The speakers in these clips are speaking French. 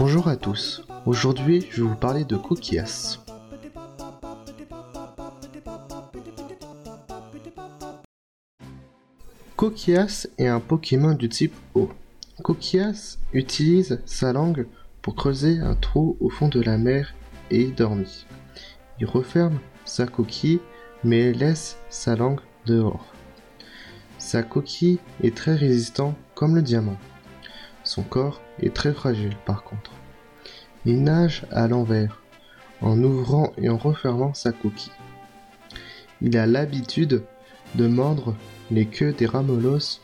Bonjour à tous, aujourd'hui je vais vous parler de Coquillas. Coquillas est un Pokémon du type eau. Coquillas utilise sa langue pour creuser un trou au fond de la mer et y dormit. Il referme sa coquille mais laisse sa langue dehors. Sa coquille est très résistant comme le diamant. Son corps très fragile par contre. Il nage à l'envers, en ouvrant et en refermant sa coquille. Il a l'habitude de mordre les queues des ramolos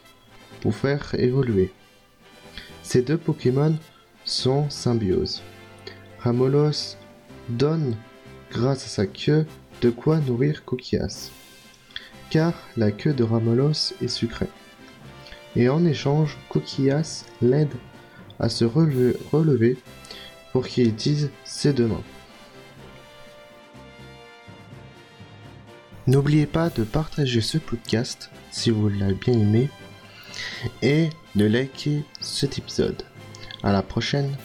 pour faire évoluer. Ces deux Pokémon sont symbiose. Ramolos donne, grâce à sa queue, de quoi nourrir Coquillas, car la queue de Ramolos est sucrée. Et en échange, Coquillas l'aide à se relever, pour qu'il utilise ses deux mains. N'oubliez pas de partager ce podcast si vous l'avez bien aimé et de liker cet épisode. À la prochaine